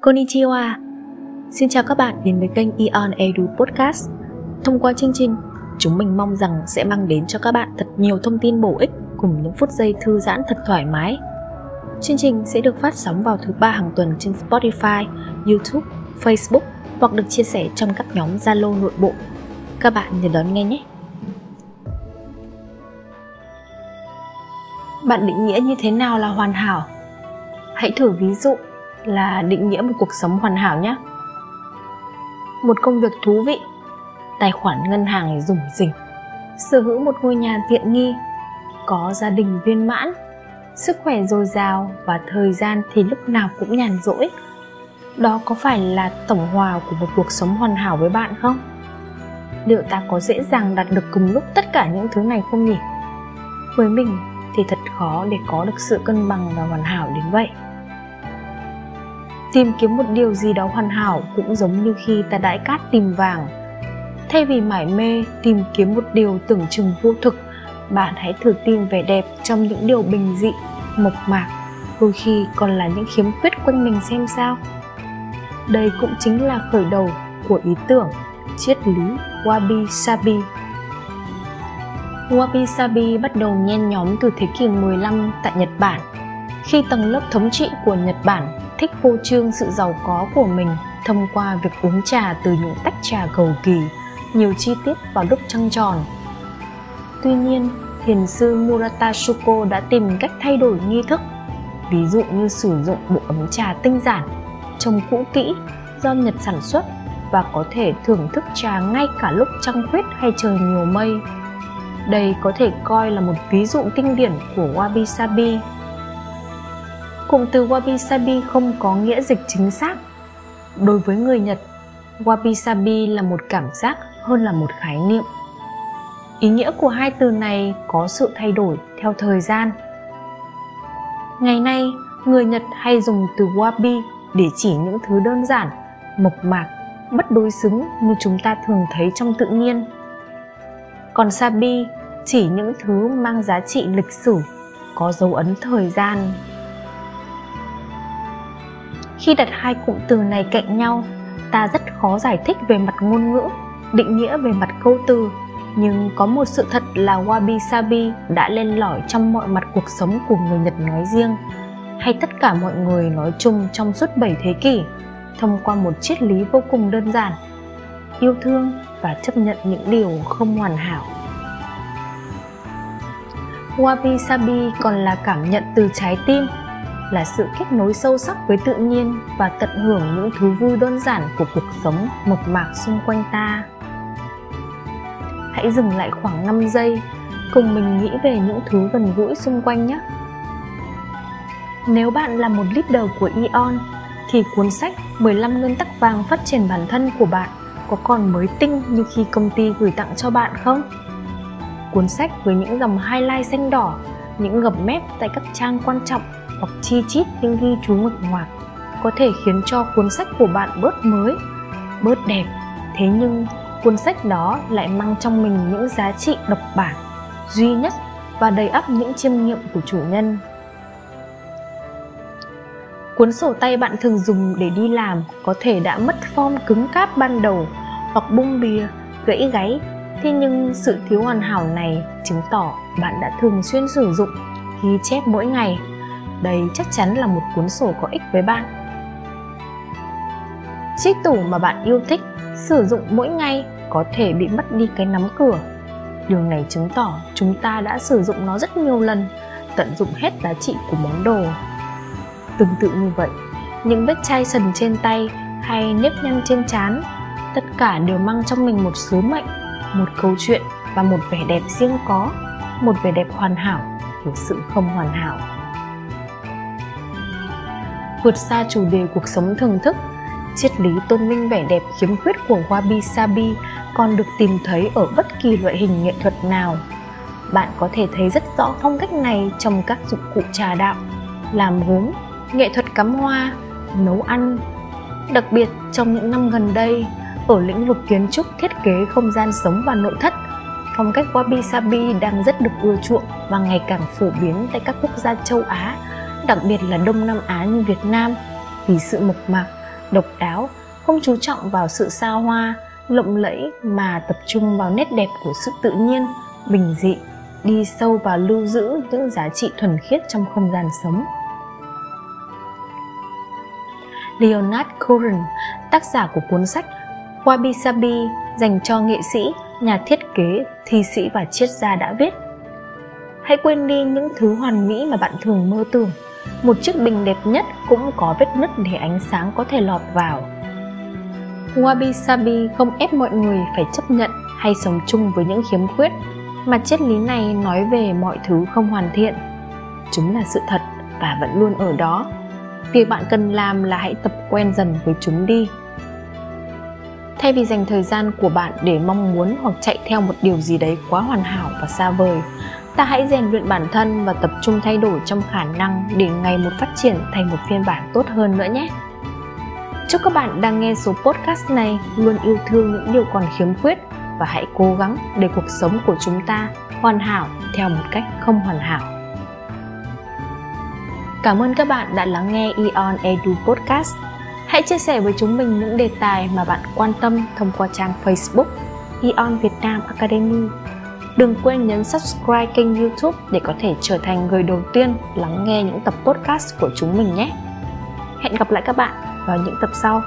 Konnichiwa Xin chào các bạn đến với kênh Eon Edu Podcast Thông qua chương trình, chúng mình mong rằng sẽ mang đến cho các bạn thật nhiều thông tin bổ ích cùng những phút giây thư giãn thật thoải mái Chương trình sẽ được phát sóng vào thứ ba hàng tuần trên Spotify, YouTube, Facebook hoặc được chia sẻ trong các nhóm Zalo nội bộ. Các bạn nhớ đón nghe nhé! Bạn định nghĩa như thế nào là hoàn hảo? Hãy thử ví dụ là định nghĩa một cuộc sống hoàn hảo nhé. Một công việc thú vị, tài khoản ngân hàng rủng rỉnh, sở hữu một ngôi nhà tiện nghi, có gia đình viên mãn, sức khỏe dồi dào và thời gian thì lúc nào cũng nhàn rỗi. Đó có phải là tổng hòa của một cuộc sống hoàn hảo với bạn không? Liệu ta có dễ dàng đạt được cùng lúc tất cả những thứ này không nhỉ? Với mình thì thật khó để có được sự cân bằng và hoàn hảo đến vậy tìm kiếm một điều gì đó hoàn hảo cũng giống như khi ta đãi cát tìm vàng. Thay vì mải mê tìm kiếm một điều tưởng chừng vô thực, bạn hãy thử tìm vẻ đẹp trong những điều bình dị, mộc mạc, đôi khi còn là những khiếm khuyết quanh mình xem sao. Đây cũng chính là khởi đầu của ý tưởng triết lý wabi sabi Wabi Sabi bắt đầu nhen nhóm từ thế kỷ 15 tại Nhật Bản. Khi tầng lớp thống trị của Nhật Bản thích phô trương sự giàu có của mình thông qua việc uống trà từ những tách trà cầu kỳ, nhiều chi tiết vào lúc trăng tròn. Tuy nhiên, thiền sư Murata Shuko đã tìm cách thay đổi nghi thức, ví dụ như sử dụng bộ ấm trà tinh giản, trông cũ kỹ do Nhật sản xuất và có thể thưởng thức trà ngay cả lúc trăng khuyết hay trời nhiều mây. Đây có thể coi là một ví dụ kinh điển của Wabi Sabi Cụm từ wabi sabi không có nghĩa dịch chính xác. Đối với người Nhật, wabi sabi là một cảm giác hơn là một khái niệm. Ý nghĩa của hai từ này có sự thay đổi theo thời gian. Ngày nay, người Nhật hay dùng từ wabi để chỉ những thứ đơn giản, mộc mạc, bất đối xứng như chúng ta thường thấy trong tự nhiên. Còn sabi chỉ những thứ mang giá trị lịch sử, có dấu ấn thời gian khi đặt hai cụm từ này cạnh nhau, ta rất khó giải thích về mặt ngôn ngữ, định nghĩa về mặt câu từ. Nhưng có một sự thật là wabi sabi đã lên lỏi trong mọi mặt cuộc sống của người nhật nói riêng, hay tất cả mọi người nói chung trong suốt 7 thế kỷ, thông qua một triết lý vô cùng đơn giản, yêu thương và chấp nhận những điều không hoàn hảo. Wabi sabi còn là cảm nhận từ trái tim là sự kết nối sâu sắc với tự nhiên và tận hưởng những thú vui đơn giản của cuộc sống mộc mạc xung quanh ta hãy dừng lại khoảng 5 giây cùng mình nghĩ về những thứ gần gũi xung quanh nhé nếu bạn là một leader của Eon thì cuốn sách 15 nguyên tắc vàng phát triển bản thân của bạn có còn mới tinh như khi công ty gửi tặng cho bạn không? Cuốn sách với những dòng highlight xanh đỏ, những gập mép tại các trang quan trọng hoặc chi chít những ghi chú nguệch ngoạc có thể khiến cho cuốn sách của bạn bớt mới, bớt đẹp. Thế nhưng, cuốn sách đó lại mang trong mình những giá trị độc bản, duy nhất và đầy ắp những chiêm nghiệm của chủ nhân. Cuốn sổ tay bạn thường dùng để đi làm có thể đã mất form cứng cáp ban đầu hoặc bung bìa, gãy gáy. Thế nhưng sự thiếu hoàn hảo này chứng tỏ bạn đã thường xuyên sử dụng, ghi chép mỗi ngày đây chắc chắn là một cuốn sổ có ích với bạn. Chiếc tủ mà bạn yêu thích, sử dụng mỗi ngày, có thể bị mất đi cái nắm cửa. Điều này chứng tỏ chúng ta đã sử dụng nó rất nhiều lần, tận dụng hết giá trị của món đồ. Tương tự như vậy, những vết chai sần trên tay hay nếp nhăn trên trán, tất cả đều mang trong mình một sứ mệnh, một câu chuyện và một vẻ đẹp riêng có, một vẻ đẹp hoàn hảo của sự không hoàn hảo vượt xa chủ đề cuộc sống thường thức. Triết lý tôn vinh vẻ đẹp khiếm khuyết của wabi sabi còn được tìm thấy ở bất kỳ loại hình nghệ thuật nào. Bạn có thể thấy rất rõ phong cách này trong các dụng cụ trà đạo, làm gốm, nghệ thuật cắm hoa, nấu ăn. Đặc biệt, trong những năm gần đây, ở lĩnh vực kiến trúc, thiết kế không gian sống và nội thất, phong cách wabi sabi đang rất được ưa chuộng và ngày càng phổ biến tại các quốc gia châu á đặc biệt là Đông Nam Á như Việt Nam vì sự mộc mạc, độc đáo không chú trọng vào sự xa hoa lộng lẫy mà tập trung vào nét đẹp của sự tự nhiên bình dị đi sâu vào lưu giữ những giá trị thuần khiết trong không gian sống. Leonard Cohen, tác giả của cuốn sách Wabi Sabi dành cho nghệ sĩ, nhà thiết kế, thi sĩ và triết gia đã viết. Hãy quên đi những thứ hoàn mỹ mà bạn thường mơ tưởng. Một chiếc bình đẹp nhất cũng có vết nứt để ánh sáng có thể lọt vào. Wabi Sabi không ép mọi người phải chấp nhận hay sống chung với những khiếm khuyết, mà triết lý này nói về mọi thứ không hoàn thiện. Chúng là sự thật và vẫn luôn ở đó. Việc bạn cần làm là hãy tập quen dần với chúng đi. Thay vì dành thời gian của bạn để mong muốn hoặc chạy theo một điều gì đấy quá hoàn hảo và xa vời ta hãy rèn luyện bản thân và tập trung thay đổi trong khả năng để ngày một phát triển thành một phiên bản tốt hơn nữa nhé chúc các bạn đang nghe số podcast này luôn yêu thương những điều còn khiếm khuyết và hãy cố gắng để cuộc sống của chúng ta hoàn hảo theo một cách không hoàn hảo Cảm ơn các bạn đã lắng nghe Eon Edu Podcast. Hãy chia sẻ với chúng mình những đề tài mà bạn quan tâm thông qua trang Facebook Eon Việt Nam Academy. Đừng quên nhấn subscribe kênh YouTube để có thể trở thành người đầu tiên lắng nghe những tập podcast của chúng mình nhé. Hẹn gặp lại các bạn vào những tập sau.